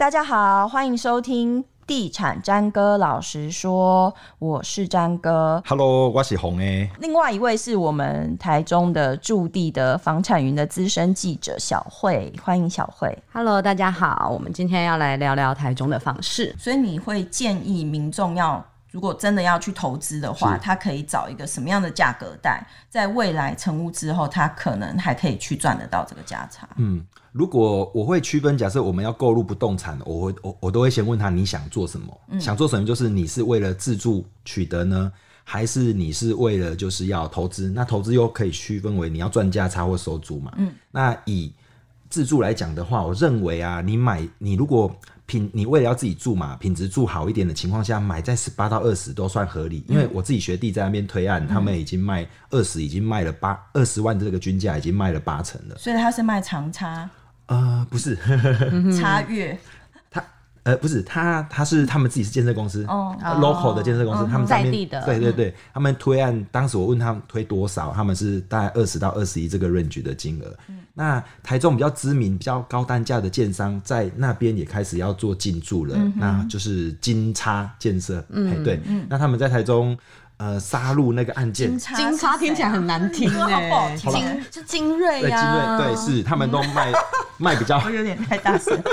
大家好，欢迎收听地产詹哥老实说，我是詹哥。Hello，我是红诶。另外一位是我们台中的驻地的房产云的资深记者小慧，欢迎小慧。Hello，大家好，我们今天要来聊聊台中的房市。所以你会建议民众要，如果真的要去投资的话，他可以找一个什么样的价格带，在未来成屋之后，他可能还可以去赚得到这个价差。嗯。如果我会区分，假设我们要购入不动产，我会我我都会先问他你想做什么？嗯、想做什么？就是你是为了自住取得呢，还是你是为了就是要投资？那投资又可以区分为你要赚价差或收租嘛？嗯，那以自住来讲的话，我认为啊，你买你如果。品，你为了要自己住嘛，品质住好一点的情况下，买在十八到二十都算合理。因为我自己学弟在那边推案，嗯、他们已经卖二十，已经卖了八二十万这个均价已经卖了八成了。所以他是卖长差？呃，不是，差月。呃，不是，他他是他们自己是建设公司，哦，local 的建设公司，哦、他们在地的，对对对，他们推案，当时我问他们推多少，他们是大概二十到二十一这个 range 的金额。嗯、那台中比较知名、比较高单价的建商在那边也开始要做进驻了，嗯、那就是金叉建设，嗯，对，嗯、那他们在台中呃杀入那个案件，金叉听起来很难听哎，金是精锐呀，对，是他们都卖 卖比较，我有点太大声。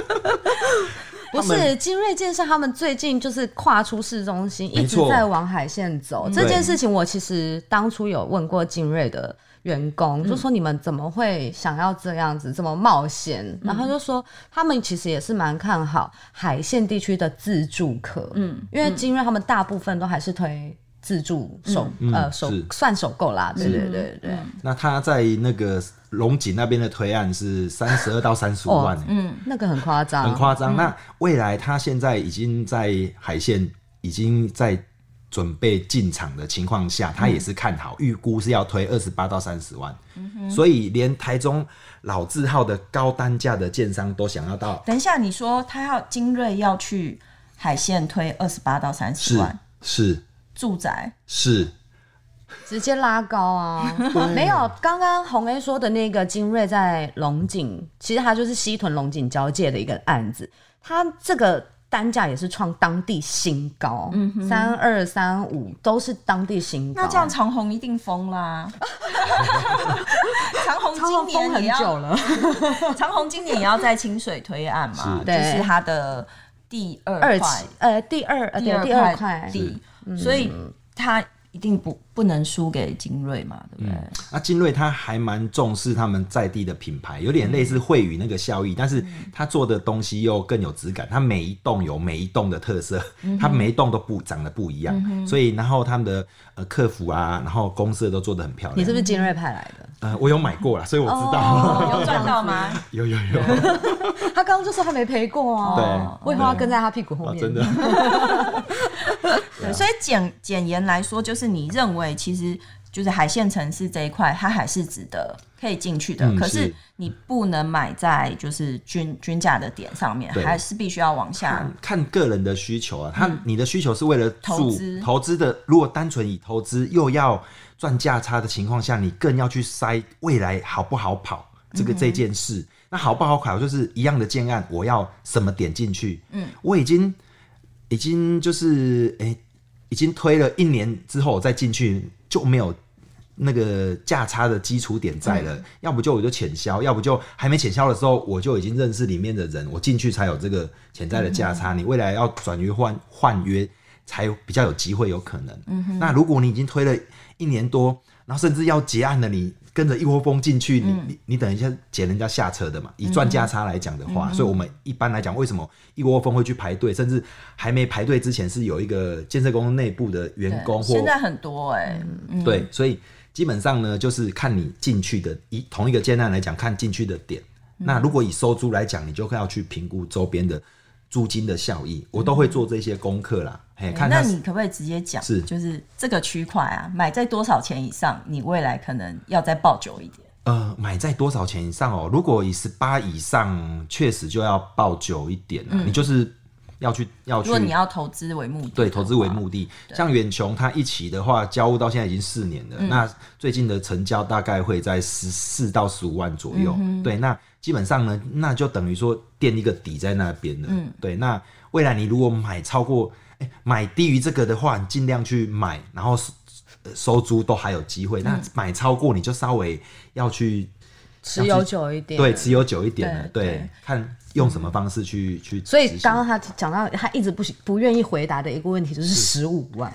不是精锐建设，他们最近就是跨出市中心，一直在往海线走。这件事情，我其实当初有问过精锐的员工，就说你们怎么会想要这样子这么冒险？然后就说他们其实也是蛮看好海线地区的自助客，嗯，因为精锐他们大部分都还是推自助首呃首算首购啦，对对对对。那他在那个。龙井那边的推案是三十二到三十五万，嗯，那个很夸张，很夸张。那未来他现在已经在海线，已经在准备进场的情况下，他也是看好，预估是要推二十八到三十万。所以连台中老字号的高单价的建商都想要到。等一下，你说他要精锐要去海线推二十八到三十万，是住宅。是。直接拉高啊！没有，刚刚红 A 说的那个精锐在龙井，其实它就是西屯龙井交界的一个案子，它这个单价也是创当地新高，三二三五都是当地新高。那这样长虹一定疯啦！长虹今年很久了，长虹今年也要在清水推案嘛，就是它的第二块，呃，第二第二块地，所以他。一定不不能输给精锐嘛，对不对？嗯、那精锐他还蛮重视他们在地的品牌，有点类似惠宇那个效益，嗯、但是他做的东西又更有质感。他每一栋有每一栋的特色，他、每一栋都不长得不一样，嗯、所以然后他们的呃客服啊，然后公司都做的很漂亮。你是不是精锐派来的？呃，我有买过啦，所以我知道。哦、有赚到吗？有 有有。他刚刚就说他没赔过啊，对，为何要跟在他屁股后面？哦、真的。对，所以简简言来说，就是你认为其实就是海线城市这一块，它还是值得可以进去的。嗯、可是你不能买在就是均均价的点上面，对还是必须要往下看，看个人的需求啊。他、嗯、你的需求是为了投资投资的，如果单纯以投资又要赚价差的情况下，你更要去筛未来好不好跑这个这件事。那好不好考就是一样的建案，我要什么点进去？嗯，我已经已经就是诶。欸已经推了一年之后，我再进去就没有那个价差的基础点在了。嗯、要不就我就潜销，要不就还没潜销的时候，我就已经认识里面的人，我进去才有这个潜在的价差。嗯、你未来要转约换换约，才比较有机会有可能。嗯、哼那如果你已经推了一年多，然后甚至要结案了，你。跟着一窝蜂进去，你你你等一下捡人家下车的嘛？以赚价差来讲的话，所以我们一般来讲，为什么一窝蜂会去排队？甚至还没排队之前，是有一个建设公司内部的员工或。现在很多哎，对，所以基本上呢，就是看你进去的，一同一个建案来讲，看进去的点。那如果以收租来讲，你就会要去评估周边的。租金的效益，我都会做这些功课啦。嘿，看那你可不可以直接讲？是，就是这个区块啊，买在多少钱以上，你未来可能要再报久一点。呃，买在多少钱以上哦？如果以十八以上，确实就要报久一点了。你就是要去要去。如果你要投资为目的，对，投资为目的，像远雄它一起的话，交屋到现在已经四年了，嗯、那最近的成交大概会在十四到十五万左右。嗯、对，那基本上呢，那就等于说垫一个底在那边了。嗯，对，那未来你如果买超过，欸、买低于这个的话，你尽量去买，然后收收租都还有机会。嗯、那买超过，你就稍微要去。持有久一点，对，持有久一点的，对，对看用什么方式去、嗯、去。所以刚刚他讲到，他一直不不愿意回答的一个问题就是十五万，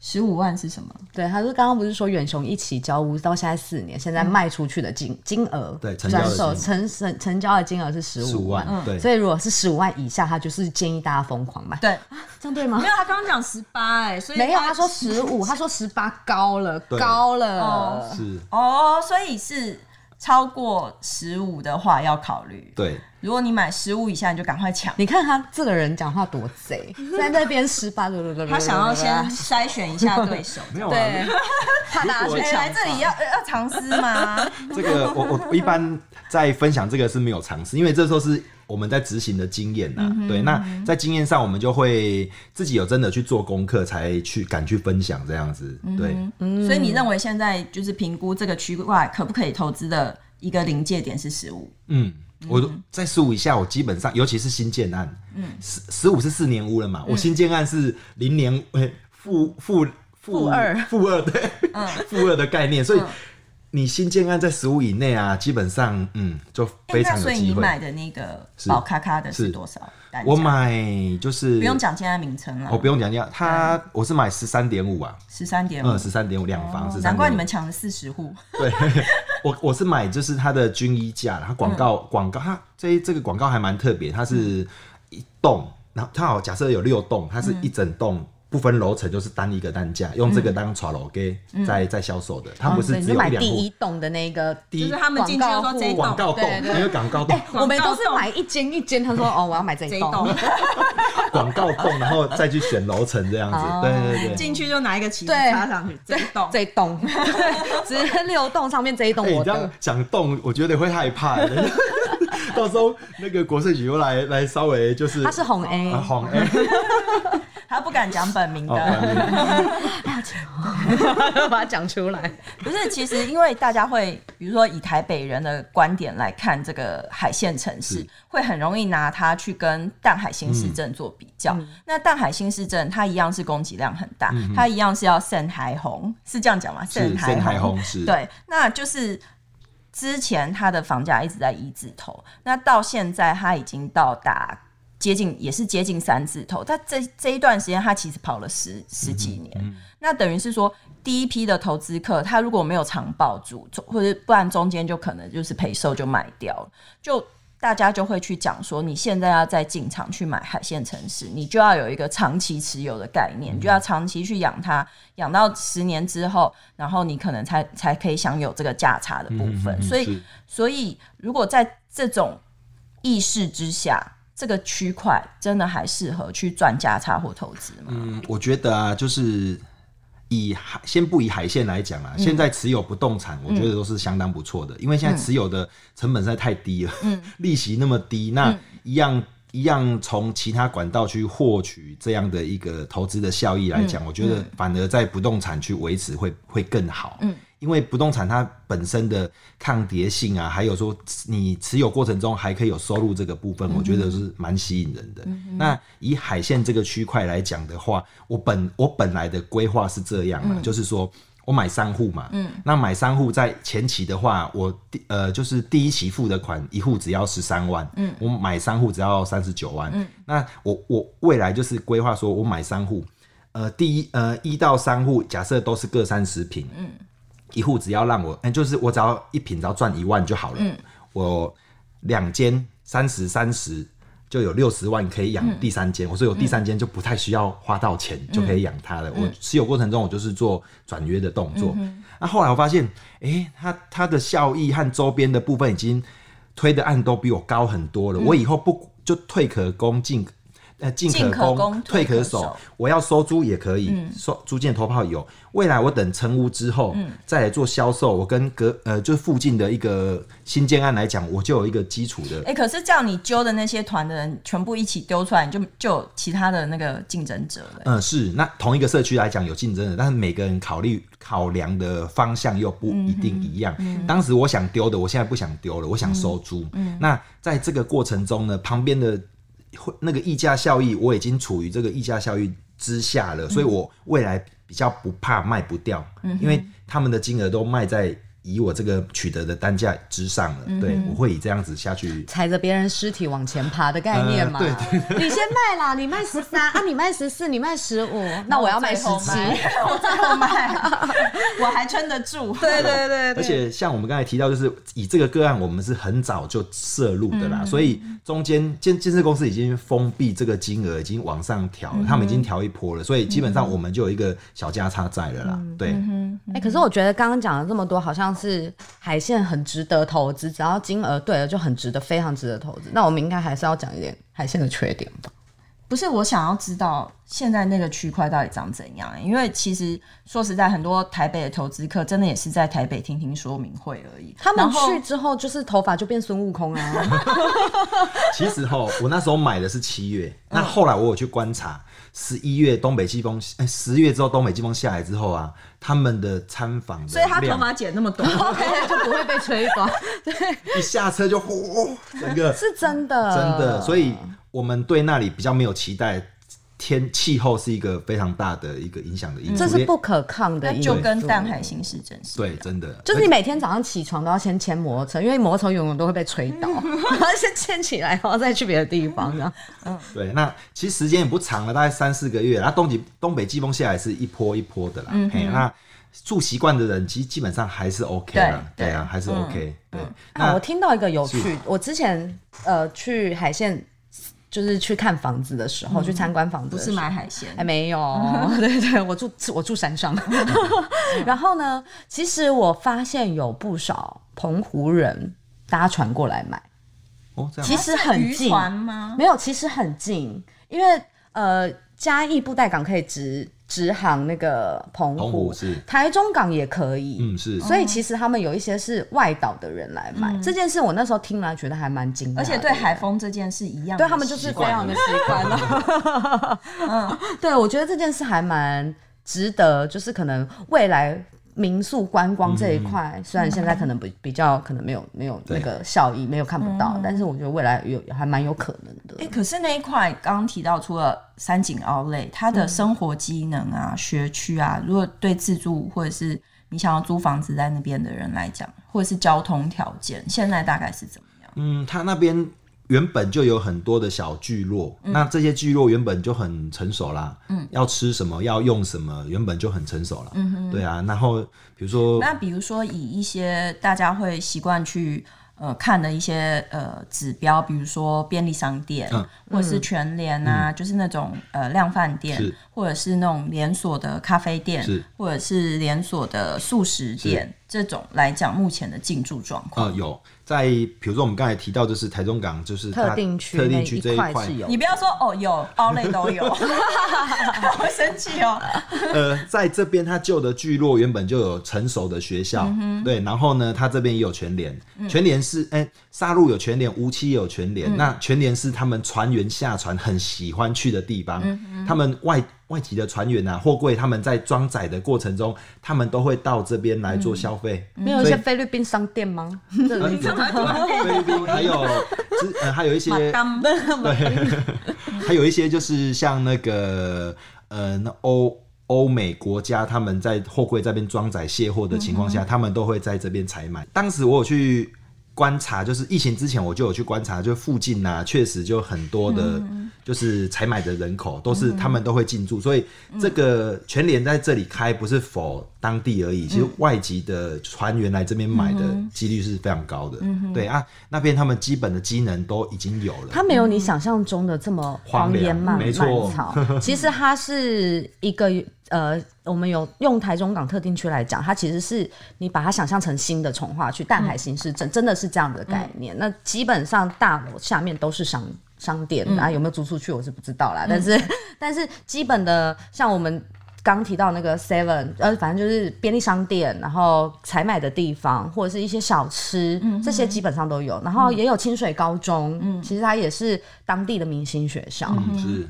十五万是什么？对，他说刚刚不是说远雄一起交屋到现在四年，现在卖出去的金金额，对，转手成成成交的金额是十五万，对。所以如果是十五万以下，他就是建议大家疯狂买，对，这样对吗？没有，他刚刚讲十八，哎，所以没有，他说十五，他说十八高了，高了，哦、是哦，所以是。超过十五的话要考虑。对，如果你买十五以下，你就赶快抢。你看他这个人讲话多贼，在那边十八，他想要先筛选一下对手。没有啊，对，怕大家去抢。来这里要要藏私吗？这个我我一般在分享这个是没有藏私，因为这时候是。我们在执行的经验呐、啊，嗯、对，那在经验上，我们就会自己有真的去做功课，才去敢去分享这样子，对。嗯、所以你认为现在就是评估这个区块可不可以投资的一个临界点是十五？嗯，我在十五以下，我基本上，尤其是新建案，嗯，十十五是四年屋了嘛，嗯、我新建案是零年 诶负负负二。负二对，嗯，负二的概念，所以。嗯。你新建案在十五以内啊，基本上嗯就非常有机会。所以你买的那个宝咖咖的是。多少？我买就是不用讲现在名称了。我不用讲价，他我是买十三点五啊，十三点五，嗯，十三点五两房，难怪你们抢了四十户。对，我我是买就是它的均一价，它广告广告它这这个广告还蛮特别，它是一栋，然后它好假设有六栋，它是一整栋。不分楼层，就是单一个单价，用这个当炒楼给在在销售的。他们不是只有两户。第一栋的那个，就是他们进去说这一广告栋，因为广告栋。我们都是买一间一间。他说哦，我要买这一栋。广告栋，然后再去选楼层这样子。对对对。进去就拿一个旗子插上去，这一栋，这一栋，直接六栋上面这一栋。我这样讲栋，我觉得会害怕。到时候那个国税局又来来稍微就是。他是红 A，红 A。他不敢讲本名的，把它讲出来。不是，其实因为大家会，比如说以台北人的观点来看这个海线城市，是会很容易拿它去跟淡海新市镇做比较。嗯、那淡海新市镇它一样是供给量很大，嗯、它一样是要盛海红，是这样讲吗？盛海海红是。对，那就是之前它的房价一直在一字头，那到现在它已经到达。接近也是接近三字头，但这这一段时间他其实跑了十十几年，嗯嗯、那等于是说第一批的投资客，他如果没有长抱住，或者不然中间就可能就是赔售就卖掉了，就大家就会去讲说，你现在要再进场去买海线城市，你就要有一个长期持有的概念，嗯、就要长期去养它，养到十年之后，然后你可能才才可以享有这个价差的部分。嗯、所以，所以如果在这种意识之下。这个区块真的还适合去赚价差或投资吗？嗯，我觉得啊，就是以海先不以海线来讲啊，嗯、现在持有不动产，我觉得都是相当不错的，嗯、因为现在持有的成本实在太低了，嗯，利息那么低，那一样、嗯、一样从其他管道去获取这样的一个投资的效益来讲，嗯、我觉得反而在不动产去维持会会更好，嗯。因为不动产它本身的抗跌性啊，还有说你持有过程中还可以有收入这个部分，我觉得是蛮吸引人的。嗯、那以海线这个区块来讲的话，我本我本来的规划是这样嘛，嗯、就是说我买三户嘛，嗯，那买三户在前期的话，我第呃就是第一期付的款一户只要十三万，嗯，我买三户只要三十九万，嗯，那我我未来就是规划说我买三户，呃，第一呃一到三户假设都是各三十平，嗯。一户只要让我，哎，就是我只要一平只要赚一万就好了。嗯，我两间三十三十就有六十万可以养第三间。嗯、我说有第三间就不太需要花到钱、嗯、就可以养它了。嗯、我持有过程中我就是做转约的动作。那、后来我发现，哎、欸，它它的效益和周边的部分已经推的案都比我高很多了。嗯、我以后不就退可攻进，呃进可攻退可守，我要收租也可以，嗯、收租金的头炮有。未来我等成屋之后，嗯、再来做销售，我跟隔呃就附近的一个新建案来讲，我就有一个基础的。哎、欸，可是叫你揪的那些团的人全部一起丢出来，你就就有其他的那个竞争者了。嗯，是。那同一个社区来讲有竞争的，但是每个人考虑考量的方向又不一定一样。当时我想丢的，我现在不想丢了，我想收租。嗯嗯、那在这个过程中呢，旁边的那个溢价效益，我已经处于这个溢价效益之下了，嗯、所以我未来。比较不怕卖不掉，嗯、因为他们的金额都卖在。以我这个取得的单价之上了，嗯、对，我会以这样子下去踩着别人尸体往前爬的概念嘛？呃、对，对，对，你先卖啦，你卖十三 啊，你卖十四，你卖十五，那我要卖十七，我最后卖，我还撑得住。对对对，对，而且像我们刚才提到，就是以这个个案，我们是很早就涉入的啦，嗯、所以中间建建设公司已经封闭这个金额，已经往上调了，嗯、他们已经调一波了，所以基本上我们就有一个小价差在了啦。嗯、对，哎、嗯欸，可是我觉得刚刚讲了这么多，好像。是海线很值得投资，只要金额对了就很值得，非常值得投资。那我们应该还是要讲一点海线的缺点吧？不是，我想要知道现在那个区块到底长怎样？因为其实说实在，很多台北的投资客真的也是在台北听听说明会而已。他们去之后，就是头发就变孙悟空啊。其实哈，我那时候买的是七月，那后来我有去观察。十一月东北季风，哎，十月之后东北季风下来之后啊，他们的参访，所以他头发剪那么短，OK，就不会被吹短。对，一下车就呼，整个是真的，真的。所以我们对那里比较没有期待。天气候是一个非常大的一个影响的因素，这是不可抗的因素，就跟淡海新市镇是。对，真的，就是你每天早上起床都要先牵摩托车，因为摩托车永远都会被吹倒，然 后先牵起来，然后再去别的地方这样。嗯，对，那其实时间也不长了，大概三四个月。然后东北东北季风下来是一波一波的啦。嗯哼，那住习惯的人其实基本上还是 OK 的，对啊，还是 OK。对，那我听到一个有趣，我之前呃去海线。就是去看房子的时候，嗯、去参观房子，不是买海鲜，还没有。对对，我住我住山上。然后呢，其实我发现有不少澎湖人搭船过来买。哦，这样其实很近吗？没有，其实很近，因为呃，嘉义布袋港可以直。直航那个澎湖，澎湖是。台中港也可以，嗯是，所以其实他们有一些是外岛的人来买、嗯、这件事，我那时候听了觉得还蛮惊讶，而且对海风这件事一样，对他们就是非常的习惯了。嗯，对，我觉得这件事还蛮值得，就是可能未来。民宿观光这一块，嗯、虽然现在可能比比较可能没有没有那个效益，对没有看不到，嗯、但是我觉得未来有还蛮有可能的。哎、欸，可是那一块刚刚提到，除了三井奥莱，它的生活机能啊、嗯、学区啊，如果对自住或者是你想要租房子在那边的人来讲，或者是交通条件，现在大概是怎么样？嗯，他那边。原本就有很多的小聚落，嗯、那这些聚落原本就很成熟啦。嗯，要吃什么，要用什么，原本就很成熟了。嗯哼，对啊。然后比如说，那比如说以一些大家会习惯去呃看的一些呃指标，比如说便利商店，嗯、或者是全联啊，嗯、就是那种呃量贩店，或者是那种连锁的咖啡店，或者是连锁的素食店，是这种来讲，目前的进驻状况。嗯，有。在比如说我们刚才提到，就是台中港，就是特定区特定区这一块，你不要说哦，有奥莱都有，我会生气哦。呃，在这边他旧的聚落原本就有成熟的学校，嗯、对，然后呢，他这边也有全联，嗯、全联是哎，沙鹿有全联，无期也有全联，嗯、那全联是他们船员下船很喜欢去的地方，嗯、他们外。外籍的船员啊，货柜他们在装载的过程中，他们都会到这边来做消费。没有一些菲律宾商店吗？菲律宾还有，呃，还有一些，对，还有一些就是像那个，呃，那欧欧美国家他们在货柜这边装载卸货的情况下，他们都会在这边采买。当时我有去观察，就是疫情之前我就有去观察，就附近啊，确实就很多的。就是采买的人口都是他们都会进驻，嗯、所以这个全联在这里开不是 for 当地而已，嗯、其实外籍的船员来这边买的几率是非常高的。嗯、对啊，那边他们基本的机能都已经有了。它没有你想象中的这么荒烟漫漫草，其实它是一个呃，我们有用台中港特定区来讲，它其实是你把它想象成新的从化区，淡海新市镇，嗯、真的是这样的概念。嗯、那基本上大楼下面都是商。商店、嗯、啊，有没有租出去我是不知道啦。嗯、但 是但是基本的像我们。刚提到那个 Seven，呃，反正就是便利商店，然后采买的地方，或者是一些小吃，嗯、这些基本上都有。然后也有清水高中，嗯，其实它也是当地的明星学校，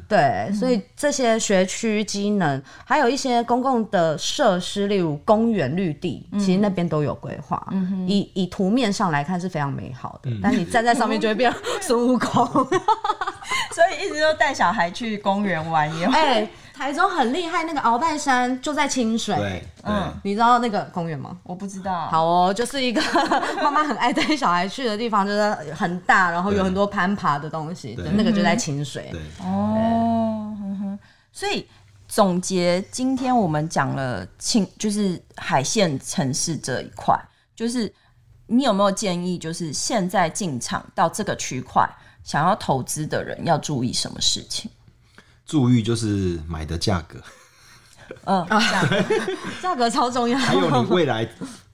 对，所以这些学区机能，还有一些公共的设施，例如公园绿地，其实那边都有规划。嗯，以以图面上来看是非常美好的，嗯、但你站在上面就会变 孙悟空。所以一直都带小孩去公园玩也会。哎台中很厉害，那个鳌拜山就在清水。对，嗯，你知道那个公园吗？我不知道。好哦，就是一个 妈妈很爱带小孩去的地方，就是很大，然后有很多攀爬的东西，那个就在清水。对，哦，所以总结今天我们讲了清，就是海线城市这一块，就是你有没有建议，就是现在进场到这个区块想要投资的人要注意什么事情？注意就是买的价格，嗯，价格 格超重要。还有你未来，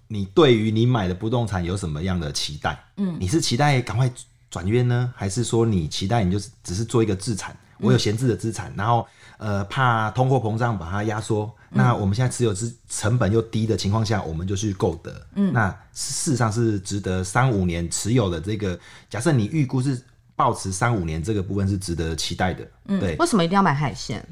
你对于你买的不动产有什么样的期待？嗯，你是期待赶快转约呢，还是说你期待你就是只是做一个资产？我有闲置的资产，然后呃怕通货膨胀把它压缩。那我们现在持有资成本又低的情况下，我们就去购得。嗯，那事实上是值得三五年持有的这个。假设你预估是。抱持三五年这个部分是值得期待的，嗯，对。为什么一定要买海线？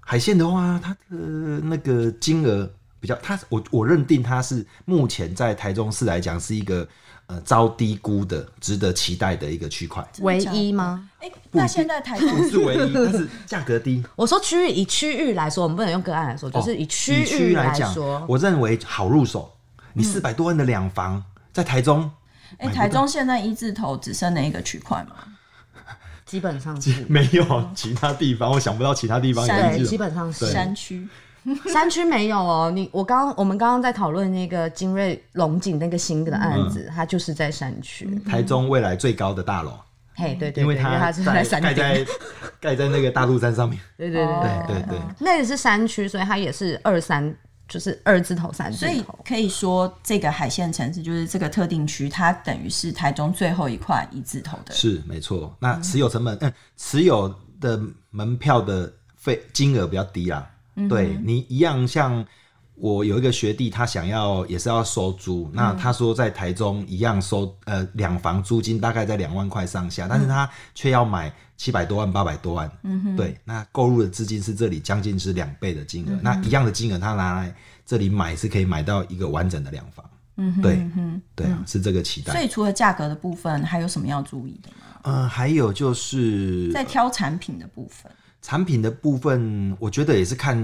海线的话，它的那个金额比较，它我我认定它是目前在台中市来讲是一个呃遭低估的、值得期待的一个区块。唯一吗？哎、欸，那现在台中不是唯一，但是价格低。我说区域以区域来说，我们不能用个案来说，就是以区域来说，我认为好入手。你四百多万的两房、嗯、在台中。哎、欸，台中现在一字头只剩那一个区块吗？基本上是没有其他地方，我想不到其他地方有。对，基本上是山区，山区没有哦。你我刚我们刚刚在讨论那个精锐龙井那个新的案子，嗯、它就是在山区。台中未来最高的大楼，嘿，对对，因为它是在盖在盖在那个大肚山上面。对对对对对对，那也是山区，所以它也是二三。就是二字头、三字头，所以可以说这个海线城市就是这个特定区，它等于是台中最后一块一字头的。是没错。那持有成本，嗯，持有的门票的费金额比较低啦。嗯、对你一样，像我有一个学弟，他想要也是要收租，嗯、那他说在台中一样收呃两房租金大概在两万块上下，但是他却要买七百多万、八百多万。嗯哼，对，那购入的资金是这里将近是两倍的金额，嗯、那一样的金额他拿来这里买是可以买到一个完整的两房。嗯哼，对，嗯、对啊，是这个期待。所以除了价格的部分，还有什么要注意的吗？呃，还有就是在挑产品的部分，产品的部分，我觉得也是看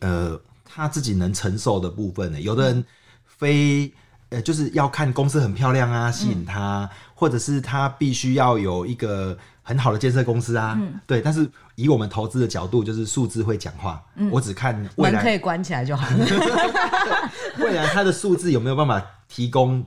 呃。他自己能承受的部分呢？有的人非呃，就是要看公司很漂亮啊，吸引他，嗯、或者是他必须要有一个很好的建设公司啊，嗯、对。但是以我们投资的角度，就是数字会讲话。嗯、我只看未来可以关起来就好。未来他的数字有没有办法提供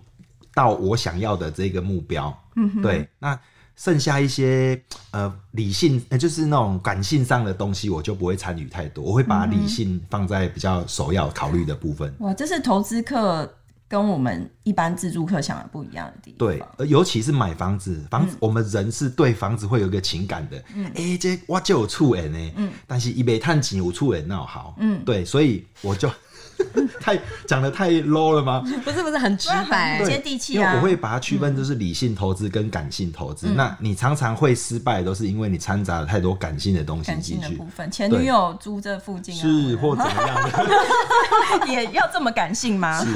到我想要的这个目标？嗯，对。那。剩下一些呃理性，呃就是那种感性上的东西，我就不会参与太多。我会把理性放在比较首要考虑的部分。哇，这是投资客跟我们一般自住客想的不一样的地方。对，尤其是买房子，房子、嗯、我们人是对房子会有一个情感的。嗯，哎、欸，这我就有厝诶呢。嗯，但是一没探钱有厝诶那好。嗯，对，所以我就。太讲的太 low 了吗？不是不是很直白，接地气啊。因为我会把它区分，就是理性投资跟感性投资。嗯、那你常常会失败，都是因为你掺杂了太多感性的东西进去。部分前女友租这附近、啊，是或怎么样的，也要这么感性吗？是。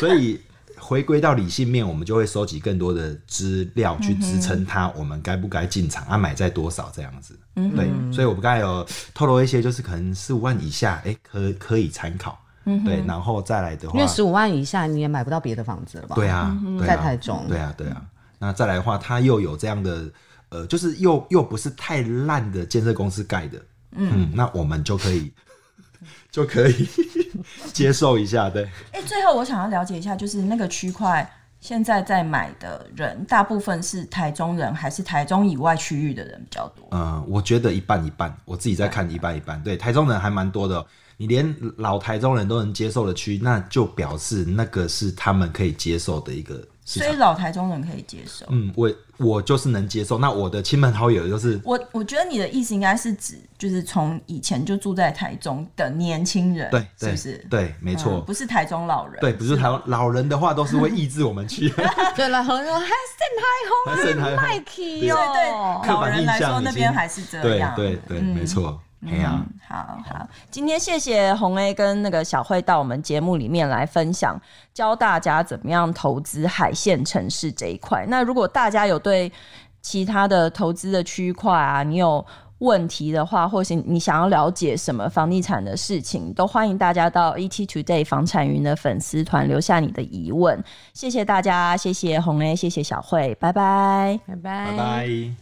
所以回归到理性面，我们就会收集更多的资料去支撑它。我们该不该进场？啊，买在多少这样子？嗯，对。所以我们刚才有透露一些，就是可能四五万以下，哎、欸，可可以参考。对，然后再来的话，因为十五万以下你也买不到别的房子了吧？对啊，在台中。对啊，对啊。那再来的话，它又有这样的，呃，就是又又不是太烂的建设公司盖的，嗯，那我们就可以 就可以 接受一下，对。哎，最后我想要了解一下，就是那个区块现在在买的人，大部分是台中人，还是台中以外区域的人比较多？嗯，我觉得一半一半，我自己在看一半一半。对，台中人还蛮多的。你连老台中人都能接受的区，那就表示那个是他们可以接受的一个。所以老台中人可以接受。嗯，我我就是能接受。那我的亲朋好友就是我，我觉得你的意思应该是指，就是从以前就住在台中的年轻人，对，是不是？对，没错、嗯，不是台中老人，对，不是台中老人的话，都是会抑制我们去。对，老人说还剩台红，还 Mikey 对对，老人来说那边还是这样，对对对，没错。嗯，好好，今天谢谢红 A 跟那个小慧到我们节目里面来分享，教大家怎么样投资海线城市这一块。那如果大家有对其他的投资的区块啊，你有问题的话，或是你想要了解什么房地产的事情，都欢迎大家到 ETtoday 房产云的粉丝团留下你的疑问。谢谢大家，谢谢红 A，谢谢小慧，拜拜，拜拜，拜拜。